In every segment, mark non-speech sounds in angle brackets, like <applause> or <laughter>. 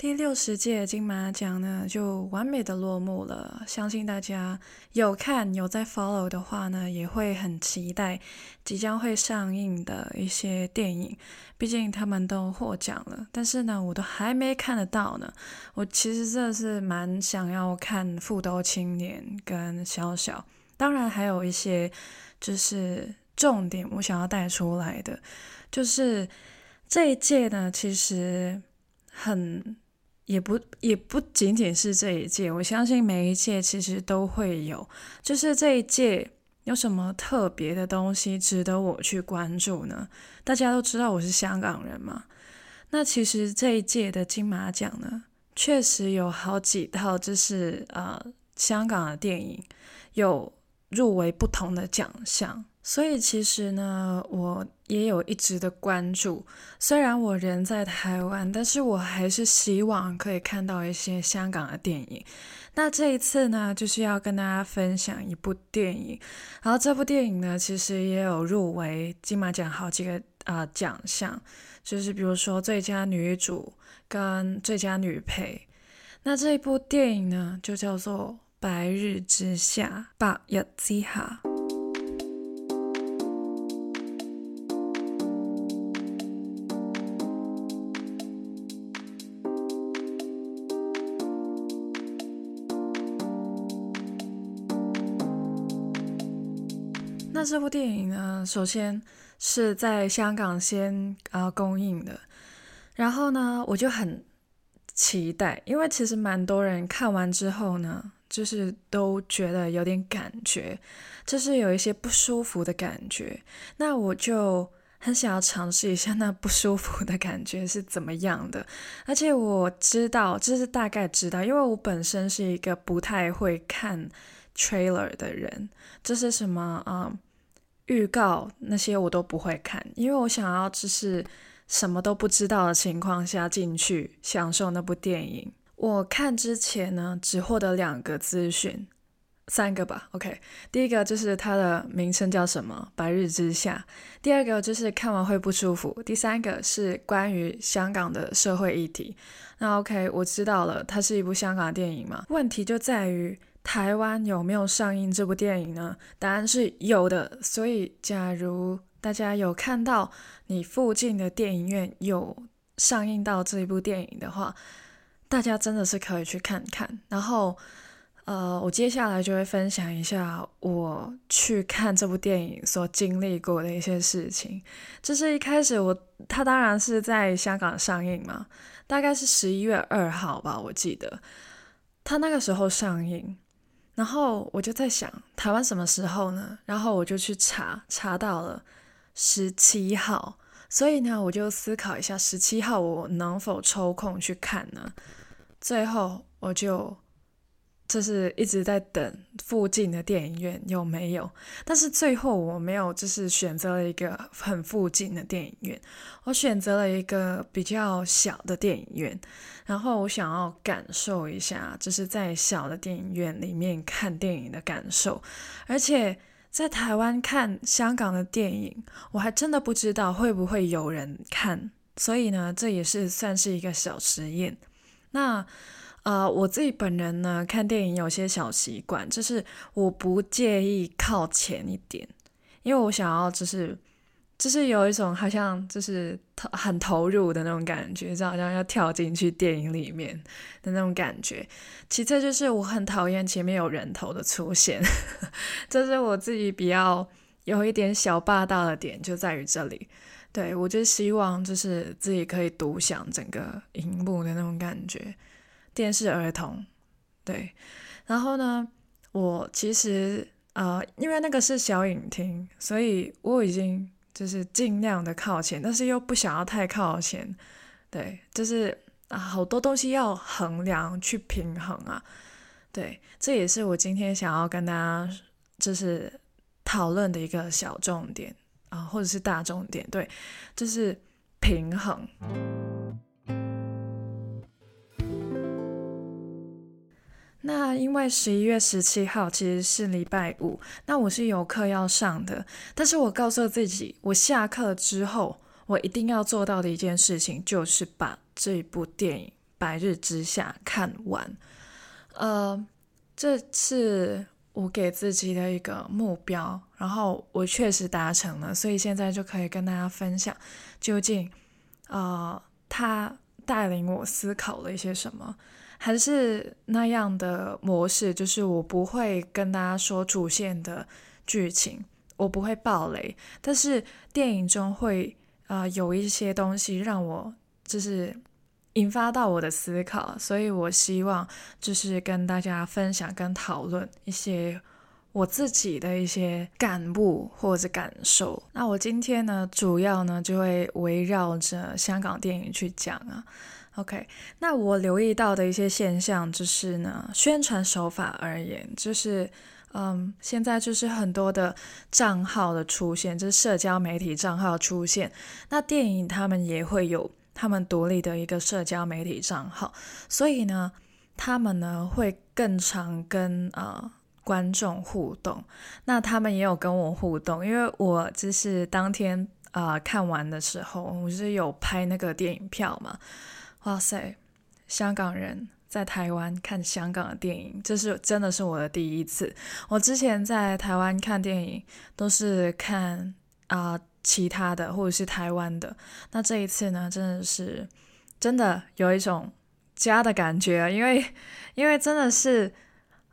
第六十届金马奖呢，就完美的落幕了。相信大家有看有在 follow 的话呢，也会很期待即将会上映的一些电影。毕竟他们都获奖了，但是呢，我都还没看得到呢。我其实真的是蛮想要看《富都青年》跟《小小》，当然还有一些就是重点我想要带出来的，就是这一届呢，其实很。也不也不仅仅是这一届，我相信每一届其实都会有。就是这一届有什么特别的东西值得我去关注呢？大家都知道我是香港人嘛，那其实这一届的金马奖呢，确实有好几套，就是呃香港的电影有入围不同的奖项。所以其实呢，我也有一直的关注。虽然我人在台湾，但是我还是希望可以看到一些香港的电影。那这一次呢，就是要跟大家分享一部电影。然后这部电影呢，其实也有入围金马奖好几个啊、呃、奖项，就是比如说最佳女主跟最佳女配。那这一部电影呢，就叫做《白日之下》，白日之下。这部电影呢，首先是在香港先啊、公映的，然后呢，我就很期待，因为其实蛮多人看完之后呢，就是都觉得有点感觉，就是有一些不舒服的感觉。那我就很想要尝试一下那不舒服的感觉是怎么样的，而且我知道，就是大概知道，因为我本身是一个不太会看 trailer 的人，这是什么啊？预告那些我都不会看，因为我想要就是什么都不知道的情况下进去享受那部电影。我看之前呢，只获得两个资讯，三个吧。OK，第一个就是它的名称叫什么，《白日之下》；第二个就是看完会不舒服；第三个是关于香港的社会议题。那 OK，我知道了，它是一部香港电影嘛。问题就在于。台湾有没有上映这部电影呢？答案是有的。所以，假如大家有看到你附近的电影院有上映到这一部电影的话，大家真的是可以去看看。然后，呃，我接下来就会分享一下我去看这部电影所经历过的一些事情。就是一开始我，它当然是在香港上映嘛，大概是十一月二号吧，我记得，它那个时候上映。然后我就在想，台湾什么时候呢？然后我就去查，查到了十七号。所以呢，我就思考一下，十七号我能否抽空去看呢？最后我就。就是一直在等附近的电影院有没有，但是最后我没有，就是选择了一个很附近的电影院，我选择了一个比较小的电影院，然后我想要感受一下，就是在小的电影院里面看电影的感受，而且在台湾看香港的电影，我还真的不知道会不会有人看，所以呢，这也是算是一个小实验。那。呃，我自己本人呢，看电影有些小习惯，就是我不介意靠前一点，因为我想要就是就是有一种好像就是投很投入的那种感觉，就好像要跳进去电影里面的那种感觉。其次就是我很讨厌前面有人头的出现，<laughs> 这是我自己比较有一点小霸道的点，就在于这里。对，我就希望就是自己可以独享整个荧幕的那种感觉。电视儿童，对，然后呢，我其实呃，因为那个是小影厅，所以我已经就是尽量的靠前，但是又不想要太靠前，对，就是啊，好多东西要衡量去平衡啊，对，这也是我今天想要跟大家就是讨论的一个小重点啊，或者是大重点，对，就是平衡。那因为十一月十七号其实是礼拜五，那我是有课要上的，但是我告诉自己，我下课之后，我一定要做到的一件事情，就是把这部电影白日之下》看完。呃，这是我给自己的一个目标，然后我确实达成了，所以现在就可以跟大家分享，究竟呃，他带领我思考了一些什么，还是那样的模式，就是我不会跟大家说主线的剧情，我不会爆雷，但是电影中会呃有一些东西让我就是。引发到我的思考，所以我希望就是跟大家分享跟讨论一些我自己的一些感悟或者感受。那我今天呢，主要呢就会围绕着香港电影去讲啊。OK，那我留意到的一些现象就是呢，宣传手法而言，就是嗯，现在就是很多的账号的出现，就是社交媒体账号出现，那电影他们也会有。他们独立的一个社交媒体账号，所以呢，他们呢会更常跟呃观众互动。那他们也有跟我互动，因为我就是当天啊、呃、看完的时候，我是有拍那个电影票嘛。哇塞，香港人在台湾看香港的电影，这是真的是我的第一次。我之前在台湾看电影都是看啊。其他的或者是台湾的，那这一次呢，真的是真的有一种家的感觉，因为因为真的是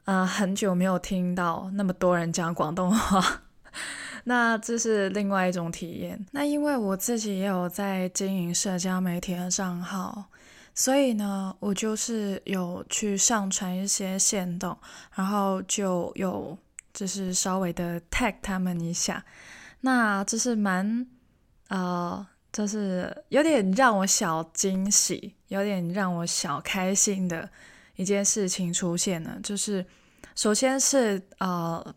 呃很久没有听到那么多人讲广东话，<laughs> 那这是另外一种体验。那因为我自己也有在经营社交媒体的账号，所以呢，我就是有去上传一些线动，然后就有就是稍微的 tag 他们一下。那这是蛮，呃，就是有点让我小惊喜，有点让我小开心的一件事情出现了。就是首先是呃，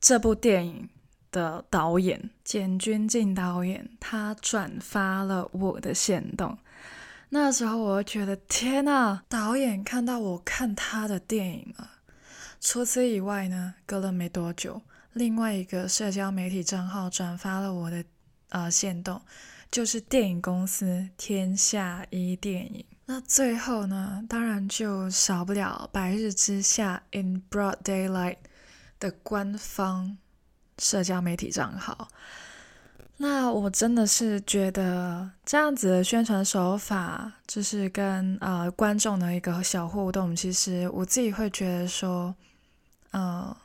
这部电影的导演简君静导演，他转发了我的线动。那时候我觉得天呐，导演看到我看他的电影了。除此以外呢，隔了没多久。另外一个社交媒体账号转发了我的呃限动，就是电影公司天下一电影。那最后呢，当然就少不了《白日之下》（In Broad Daylight） 的官方社交媒体账号。那我真的是觉得这样子的宣传手法，就是跟呃观众的一个小互动，其实我自己会觉得说，呃，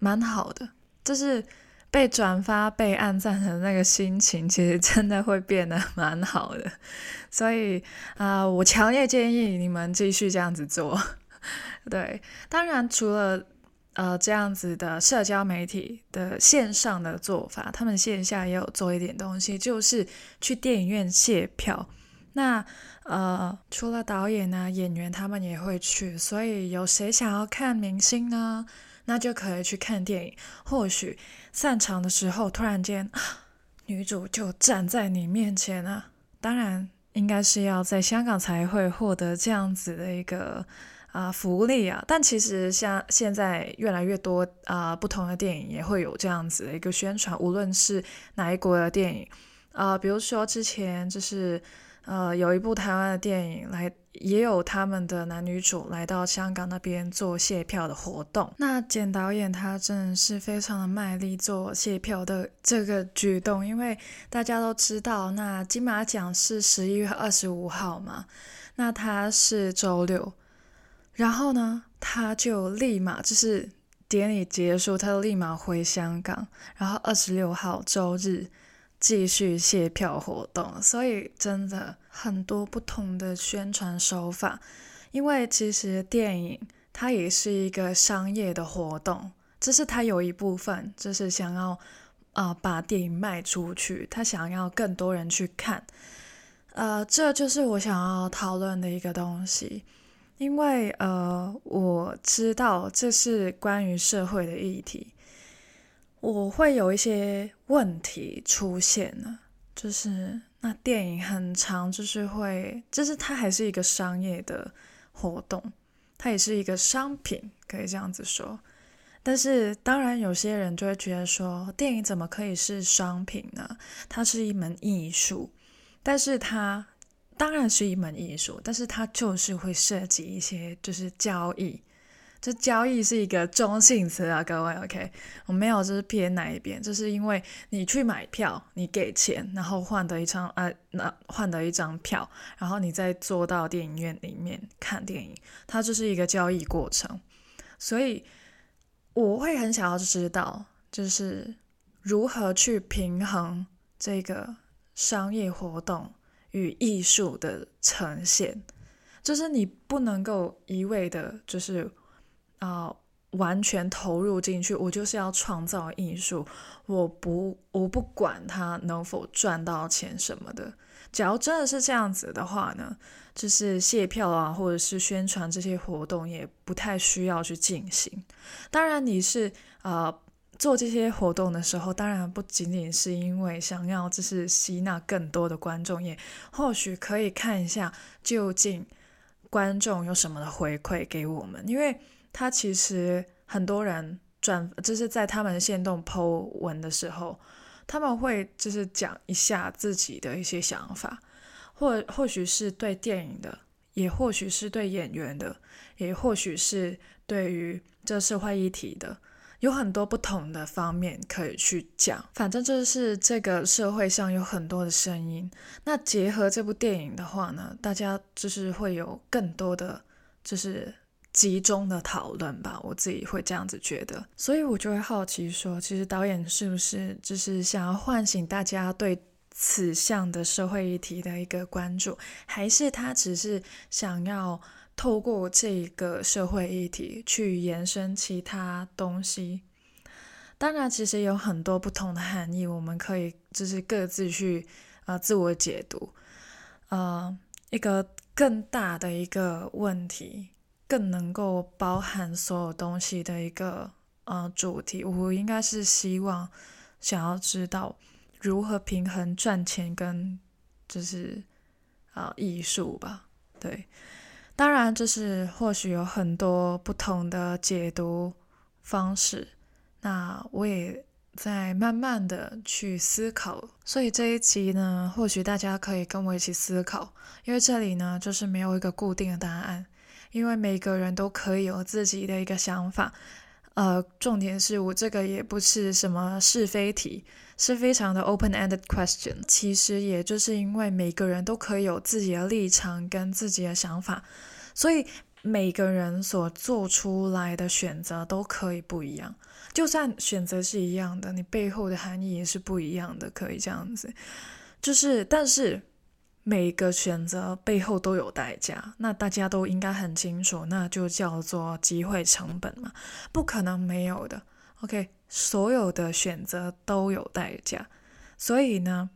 蛮好的。就是被转发、被按赞的那个心情，其实真的会变得 <laughs> 蛮好的。所以啊、我强烈建议你们继续这样子做。<laughs> 对，当然除了呃这样子的社交媒体的线上的做法，他们线下也有做一点东西，就是去电影院谢票。那呃，除了导演呢、演员他们也会去。所以有谁想要看明星呢？那就可以去看电影，或许散场的时候突然间，女主就站在你面前啊！当然，应该是要在香港才会获得这样子的一个啊、福利啊。但其实像现在越来越多啊、不同的电影也会有这样子的一个宣传，无论是哪一国的电影啊、比如说之前就是。呃，有一部台湾的电影来，也有他们的男女主来到香港那边做谢票的活动。那简导演他真的是非常的卖力做谢票的这个举动，因为大家都知道，那金马奖是十一月二十五号嘛，那他是周六，然后呢，他就立马就是典礼结束，他就立马回香港，然后二十六号周日。继续谢票活动，所以真的很多不同的宣传手法。因为其实电影它也是一个商业的活动，这是它有一部分就是想要啊、把电影卖出去，他想要更多人去看。呃，这就是我想要讨论的一个东西，因为呃我知道这是关于社会的议题。我会有一些问题出现呢，就是那电影很长，就是会，就是它还是一个商业的活动，它也是一个商品，可以这样子说。但是当然，有些人就会觉得说，电影怎么可以是商品呢？它是一门艺术，但是它当然是一门艺术，但是它就是会涉及一些就是交易。这交易是一个中性词啊，各位，OK，我没有就是偏哪一边，就是因为你去买票，你给钱，然后换得一张呃，那换得一张票，然后你再坐到电影院里面看电影，它就是一个交易过程。所以我会很想要知道，就是如何去平衡这个商业活动与艺术的呈现，就是你不能够一味的，就是。啊、完全投入进去，我就是要创造艺术，我不，我不管它能否赚到钱什么的。假如真的是这样子的话呢，就是谢票啊，或者是宣传这些活动也不太需要去进行。当然，你是呃做这些活动的时候，当然不仅仅是因为想要就是吸纳更多的观众，也或许可以看一下究竟观众有什么的回馈给我们，因为。他其实很多人转，就是在他们限动 po 文的时候，他们会就是讲一下自己的一些想法，或或许是对电影的，也或许是对演员的，也或许是对于这社会议题的，有很多不同的方面可以去讲。反正就是这个社会上有很多的声音，那结合这部电影的话呢，大家就是会有更多的就是。集中的讨论吧，我自己会这样子觉得，所以我就会好奇说，其实导演是不是就是想要唤醒大家对此项的社会议题的一个关注，还是他只是想要透过这个社会议题去延伸其他东西？当然，其实有很多不同的含义，我们可以就是各自去呃自我解读。呃，一个更大的一个问题。更能够包含所有东西的一个呃主题，我应该是希望想要知道如何平衡赚钱跟就是啊、呃、艺术吧。对，当然就是或许有很多不同的解读方式，那我也在慢慢的去思考。所以这一集呢，或许大家可以跟我一起思考，因为这里呢就是没有一个固定的答案。因为每个人都可以有自己的一个想法，呃，重点是我这个也不是什么是非题，是非常的 open-ended question。其实也就是因为每个人都可以有自己的立场跟自己的想法，所以每个人所做出来的选择都可以不一样。就算选择是一样的，你背后的含义也是不一样的，可以这样子。就是，但是。每个选择背后都有代价，那大家都应该很清楚，那就叫做机会成本嘛，不可能没有的。OK，所有的选择都有代价，所以呢，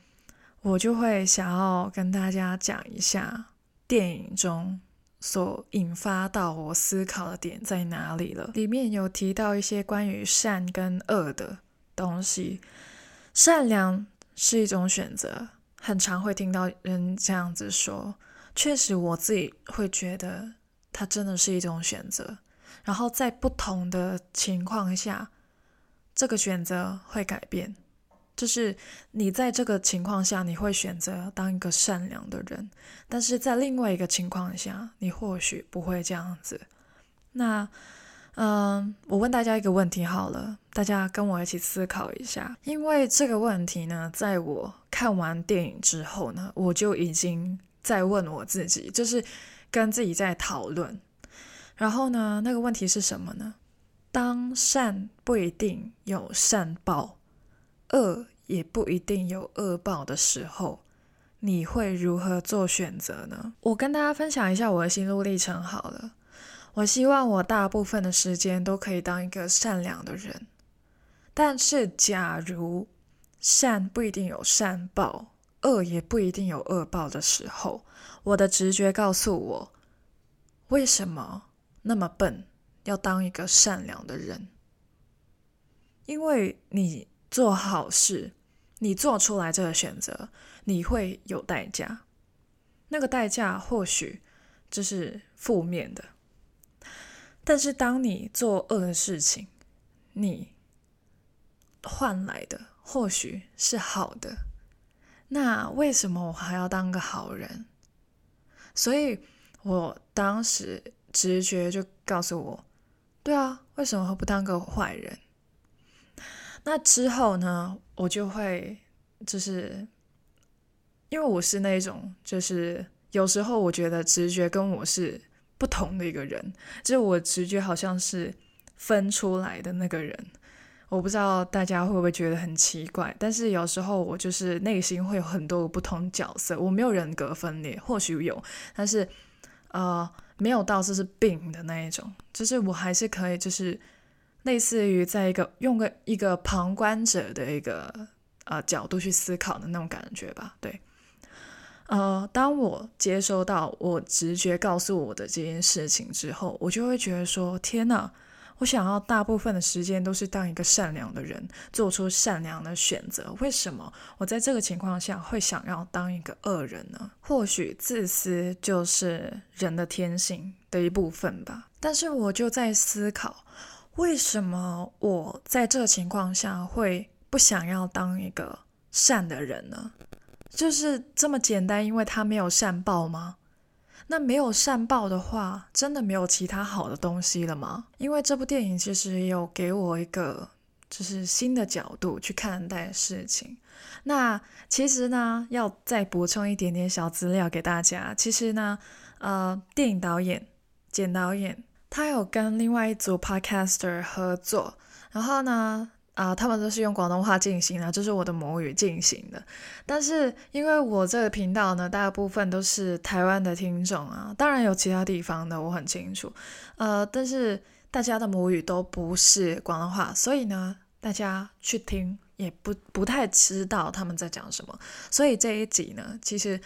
我就会想要跟大家讲一下电影中所引发到我思考的点在哪里了。里面有提到一些关于善跟恶的东西，善良是一种选择。很常会听到人这样子说，确实我自己会觉得它真的是一种选择。然后在不同的情况下，这个选择会改变。就是你在这个情况下，你会选择当一个善良的人，但是在另外一个情况下，你或许不会这样子。那。嗯，我问大家一个问题好了，大家跟我一起思考一下。因为这个问题呢，在我看完电影之后呢，我就已经在问我自己，就是跟自己在讨论。然后呢，那个问题是什么呢？当善不一定有善报，恶也不一定有恶报的时候，你会如何做选择呢？我跟大家分享一下我的心路历程好了。我希望我大部分的时间都可以当一个善良的人，但是假如善不一定有善报，恶也不一定有恶报的时候，我的直觉告诉我，为什么那么笨要当一个善良的人？因为你做好事，你做出来这个选择，你会有代价，那个代价或许就是负面的。但是，当你做恶的事情，你换来的或许是好的。那为什么我还要当个好人？所以我当时直觉就告诉我，对啊，为什么会不当个坏人？那之后呢，我就会就是，因为我是那种，就是有时候我觉得直觉跟我是不同的一个人，就是我直觉好像是分出来的那个人。我不知道大家会不会觉得很奇怪，但是有时候我就是内心会有很多不同角色，我没有人格分裂，或许有，但是呃，没有到这是病的那一种，就是我还是可以，就是类似于在一个用个一个旁观者的一个呃角度去思考的那种感觉吧，对，呃，当我接收到我直觉告诉我的这件事情之后，我就会觉得说，天哪！我想要大部分的时间都是当一个善良的人，做出善良的选择。为什么我在这个情况下会想要当一个恶人呢？或许自私就是人的天性的一部分吧。但是我就在思考，为什么我在这情况下会不想要当一个善的人呢？就是这么简单，因为他没有善报吗？那没有善报的话，真的没有其他好的东西了吗？因为这部电影其实有给我一个就是新的角度去看待事情。那其实呢，要再补充一点点小资料给大家。其实呢，呃，电影导演简导演他有跟另外一组 podcaster 合作，然后呢。啊、他们都是用广东话进行的，这、是我的母语进行的。但是因为我这个频道呢，大部分都是台湾的听众啊，当然有其他地方的，我很清楚。呃，但是大家的母语都不是广东话，所以呢，大家去听也不不太知道他们在讲什么。所以这一集呢，其实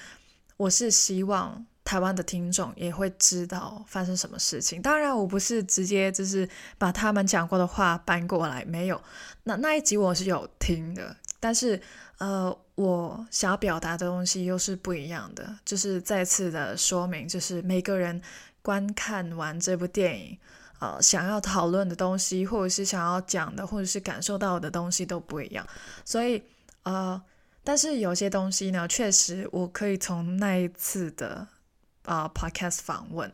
我是希望。台湾的听众也会知道发生什么事情。当然，我不是直接就是把他们讲过的话搬过来，没有。那那一集我是有听的，但是呃，我想要表达的东西又是不一样的。就是再次的说明，就是每个人观看完这部电影，呃，想要讨论的东西，或者是想要讲的，或者是感受到的东西都不一样。所以呃，但是有些东西呢，确实我可以从那一次的。啊、，podcast 访问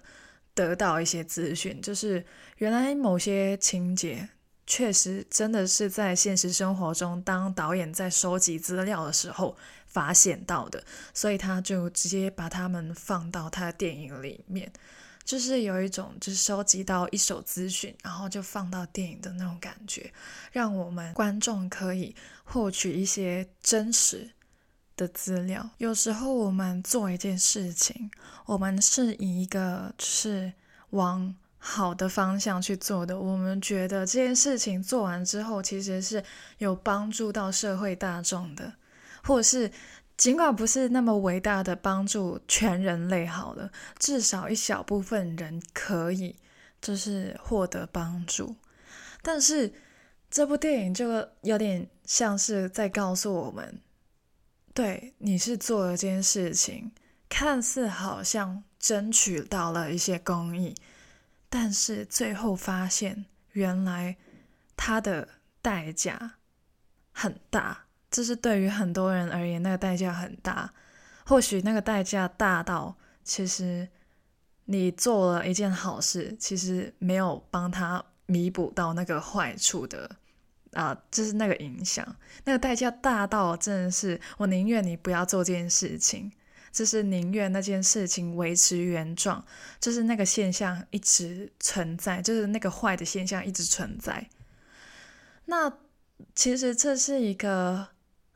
得到一些资讯，就是原来某些情节确实真的是在现实生活中，当导演在收集资料的时候发现到的，所以他就直接把他们放到他的电影里面，就是有一种就是收集到一手资讯，然后就放到电影的那种感觉，让我们观众可以获取一些真实。的资料，有时候我们做一件事情，我们是以一个是往好的方向去做的，我们觉得这件事情做完之后，其实是有帮助到社会大众的，或是尽管不是那么伟大的帮助全人类好了，至少一小部分人可以就是获得帮助。但是这部电影就有点像是在告诉我们。对，你是做了这件事情，看似好像争取到了一些公益，但是最后发现，原来它的代价很大。这是对于很多人而言，那个代价很大。或许那个代价大到，其实你做了一件好事，其实没有帮他弥补到那个坏处的。啊，就是那个影响，那个代价大到真的是，我宁愿你不要做这件事情，就是宁愿那件事情维持原状，就是那个现象一直存在，就是那个坏的现象一直存在。那其实这是一个，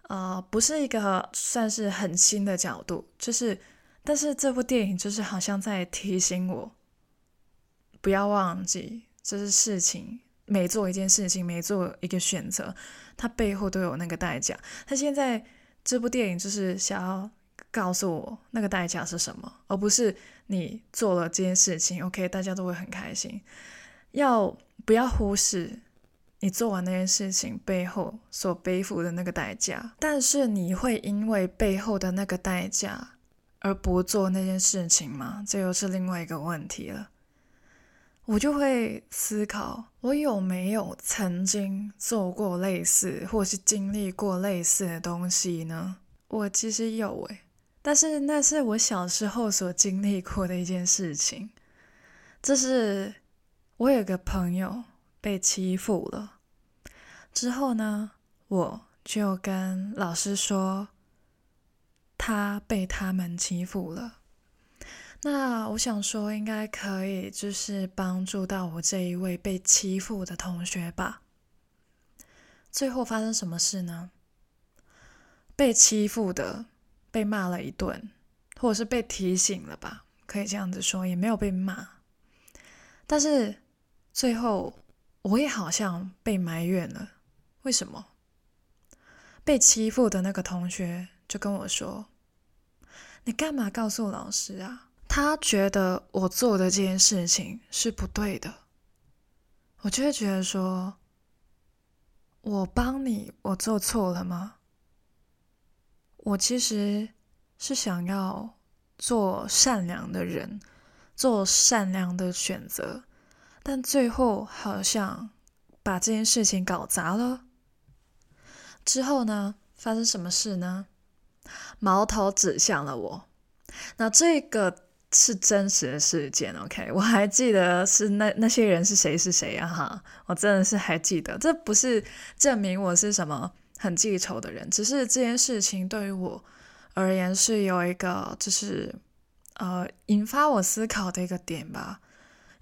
呃，不是一个算是很新的角度，就是，但是这部电影就是好像在提醒我，不要忘记这是事情。每做一件事情，每做一个选择，它背后都有那个代价。他现在这部电影就是想要告诉我那个代价是什么，而不是你做了这件事情，OK，大家都会很开心。要不要忽视你做完那件事情背后所背负的那个代价？但是你会因为背后的那个代价而不做那件事情吗？这又是另外一个问题了。我就会思考，我有没有曾经做过类似，或是经历过类似的东西呢？我其实有诶，但是那是我小时候所经历过的一件事情。这是我有个朋友被欺负了，之后呢，我就跟老师说他被他们欺负了。那我想说，应该可以就是帮助到我这一位被欺负的同学吧。最后发生什么事呢？被欺负的被骂了一顿，或者是被提醒了吧，可以这样子说，也没有被骂。但是最后我也好像被埋怨了，为什么？被欺负的那个同学就跟我说：“你干嘛告诉老师啊？”他觉得我做的这件事情是不对的，我就会觉得说：“我帮你，我做错了吗？”我其实是想要做善良的人，做善良的选择，但最后好像把这件事情搞砸了。之后呢，发生什么事呢？矛头指向了我。那这个是真实的事件，OK？<laughs> 我还记得是那那些人是谁是谁啊？哈，我真的是还记得。这不是证明我是什么。很记仇的人，只是这件事情对于我而言是有一个，就是呃引发我思考的一个点吧。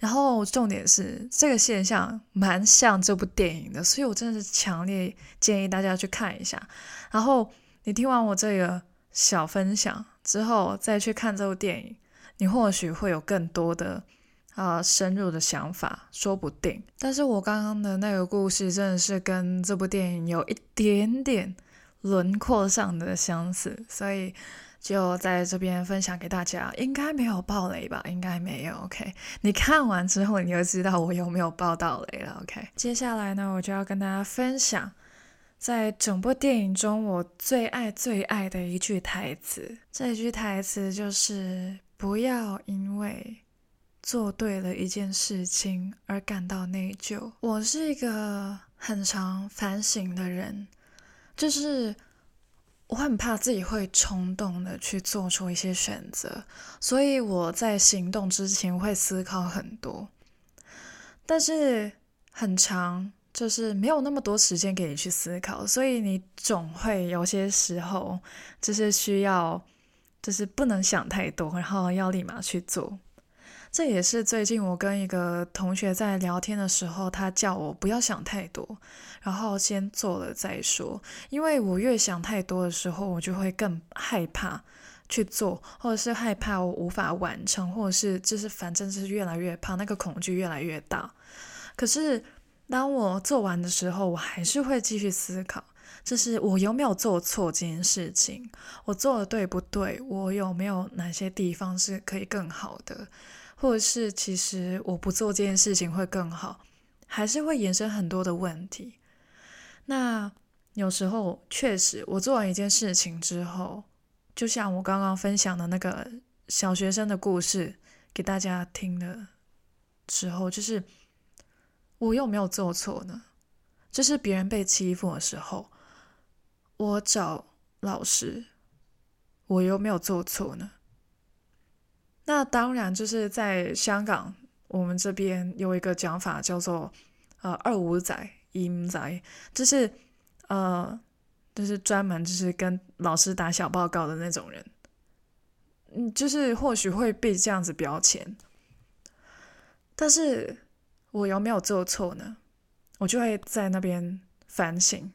然后重点是这个现象蛮像这部电影的，所以我真的是强烈建议大家去看一下。然后你听完我这个小分享之后，再去看这部电影，你或许会有更多的。啊，深入的想法说不定，但是我刚刚的那个故事真的是跟这部电影有一点点轮廓上的相似，所以就在这边分享给大家。应该没有爆雷吧？应该没有。OK，你看完之后你就知道我有没有爆到雷了。OK，接下来呢，我就要跟大家分享在整部电影中我最爱最爱的一句台词。这一句台词就是“不要因为”。做对了一件事情而感到内疚。我是一个很常反省的人，就是我很怕自己会冲动的去做出一些选择，所以我在行动之前会思考很多。但是很常，就是没有那么多时间给你去思考，所以你总会有些时候就是需要，就是不能想太多，然后要立马去做。这也是最近我跟一个同学在聊天的时候，他叫我不要想太多，然后先做了再说。因为我越想太多的时候，我就会更害怕去做，或者是害怕我无法完成，或者是就是反正就是越来越怕，那个恐惧越来越大。可是当我做完的时候，我还是会继续思考，就是我有没有做错这件事情，我做的对不对，我有没有哪些地方是可以更好的。或者是其实我不做这件事情会更好，还是会衍生很多的问题。那有时候确实，我做完一件事情之后，就像我刚刚分享的那个小学生的故事给大家听的时候，就是我有没有做错呢？就是别人被欺负的时候，我找老师，我有没有做错呢？那当然，就是在香港，我们这边有一个讲法叫做“呃二五仔一五仔”，就是呃，就是专门就是跟老师打小报告的那种人，嗯，就是或许会被这样子标签，但是我有没有做错呢？我就会在那边反省。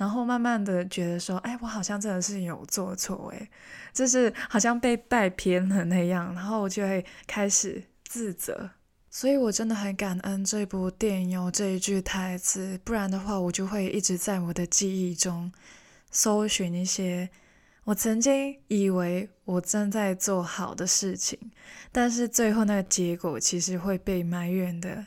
然后慢慢的觉得说，哎，我好像真的是有做错，哎，就是好像被带偏了那样，然后我就会开始自责。所以我真的很感恩这部电影有这一句台词，不然的话，我就会一直在我的记忆中搜寻一些我曾经以为我正在做好的事情，但是最后那个结果其实会被埋怨的。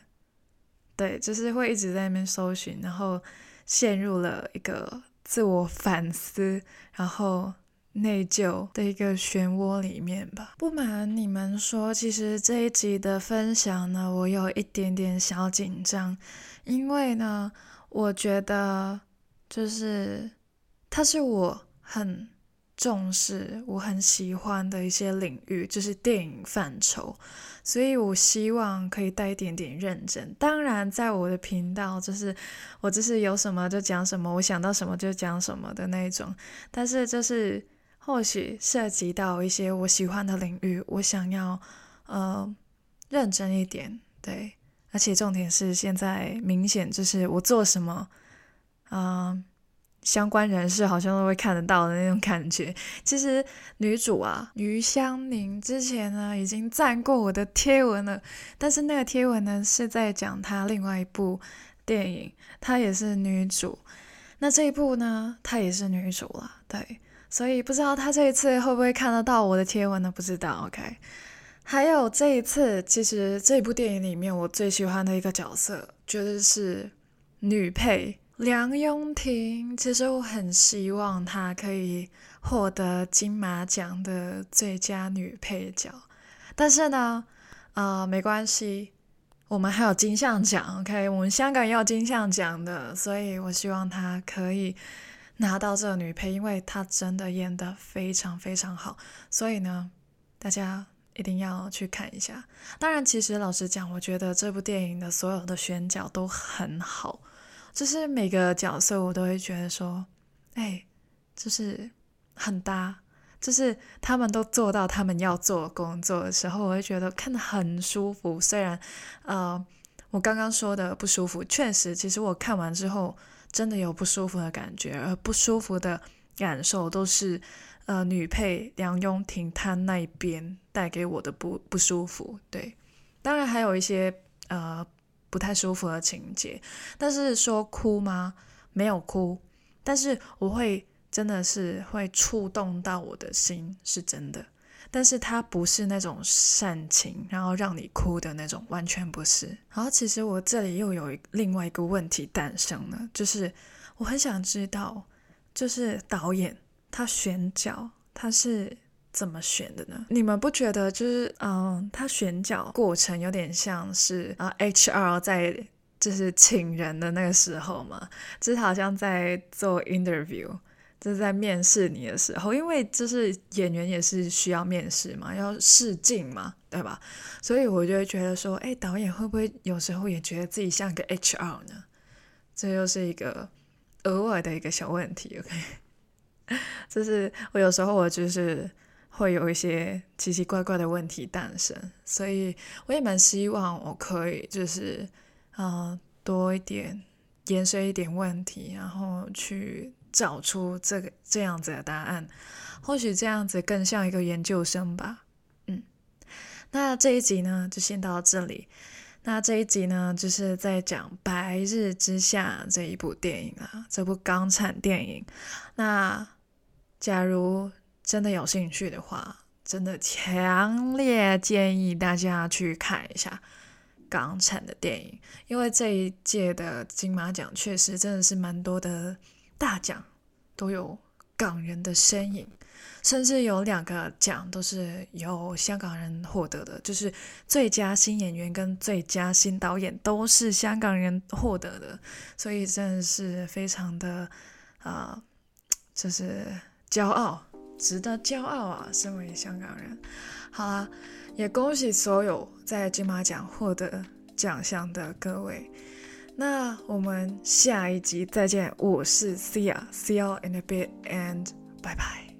对，就是会一直在那边搜寻，然后。陷入了一个自我反思，然后内疚的一个漩涡里面吧。不瞒你们说，其实这一集的分享呢，我有一点点小紧张，因为呢，我觉得就是它是我很重视我很喜欢的一些领域，就是电影范畴，所以我希望可以带一点点认真。当然，在我的频道，就是我就是有什么就讲什么，我想到什么就讲什么的那种。但是，就是或许涉及到一些我喜欢的领域，我想要呃认真一点，对。而且重点是，现在明显就是我做什么，嗯、相关人士好像都会看得到的那种感觉。<laughs> 其实女主啊，于香凝之前呢已经赞过我的贴文了，但是那个贴文呢是在讲她另外一部电影，她也是女主。那这一部呢，她也是女主了，对。所以不知道她这一次会不会看得到我的贴文呢？不知道。OK。还有这一次，其实这部电影里面我最喜欢的一个角色，绝对是女配。梁雍婷，其实我很希望她可以获得金马奖的最佳女配角，但是呢，呃，没关系，我们还有金像奖，OK，我们香港也有金像奖的，所以我希望她可以拿到这个女配，因为她真的演得非常非常好，所以呢，大家一定要去看一下。当然，其实老实讲，我觉得这部电影的所有的选角都很好。就是每个角色，我都会觉得说，哎，就是很搭，就是他们都做到他们要做工作的时候，我会觉得看得很舒服。虽然，呃，我刚刚说的不舒服，确实，其实我看完之后真的有不舒服的感觉，而不舒服的感受都是，呃，女配梁雍婷她那边带给我的不不舒服。对，当然还有一些，呃。不太舒服的情节，但是说哭吗？没有哭，但是我会真的是会触动到我的心，是真的。但是它不是那种煽情，然后让你哭的那种，完全不是。然后其实我这里又有另外一个问题诞生了，就是我很想知道，就是导演他选角他是。怎么选的呢？你们不觉得就是嗯，他选角过程有点像是啊 HR 在就是请人的那个时候吗？就是好像在做 interview，就是在面试你的时候，因为就是演员也是需要面试嘛，要试镜嘛，对吧？所以我就会觉得说，哎，导演会不会有时候也觉得自己像个 HR 呢？这又是一个额外的一个小问题，OK？<laughs> 就是我有时候我就是。会有一些奇奇怪怪的问题诞生，所以我也蛮希望我可以就是，呃，多一点延伸一点问题，然后去找出这个这样子的答案，或许这样子更像一个研究生吧。嗯，那这一集呢就先到这里。那这一集呢就是在讲《白日之下》这一部电影啊，这部港产电影。那假如真的有兴趣的话，真的强烈建议大家去看一下港产的电影，因为这一届的金马奖确实真的是蛮多的大奖都有港人的身影，甚至有两个奖都是由香港人获得的，就是最佳新演员跟最佳新导演都是香港人获得的，所以真的是非常的啊、就是骄傲。值得骄傲啊！身为香港人，好啦，也恭喜所有在金马奖获得奖项的各位。那我们下一集再见，我是 Cia，See you in a bit and bye bye。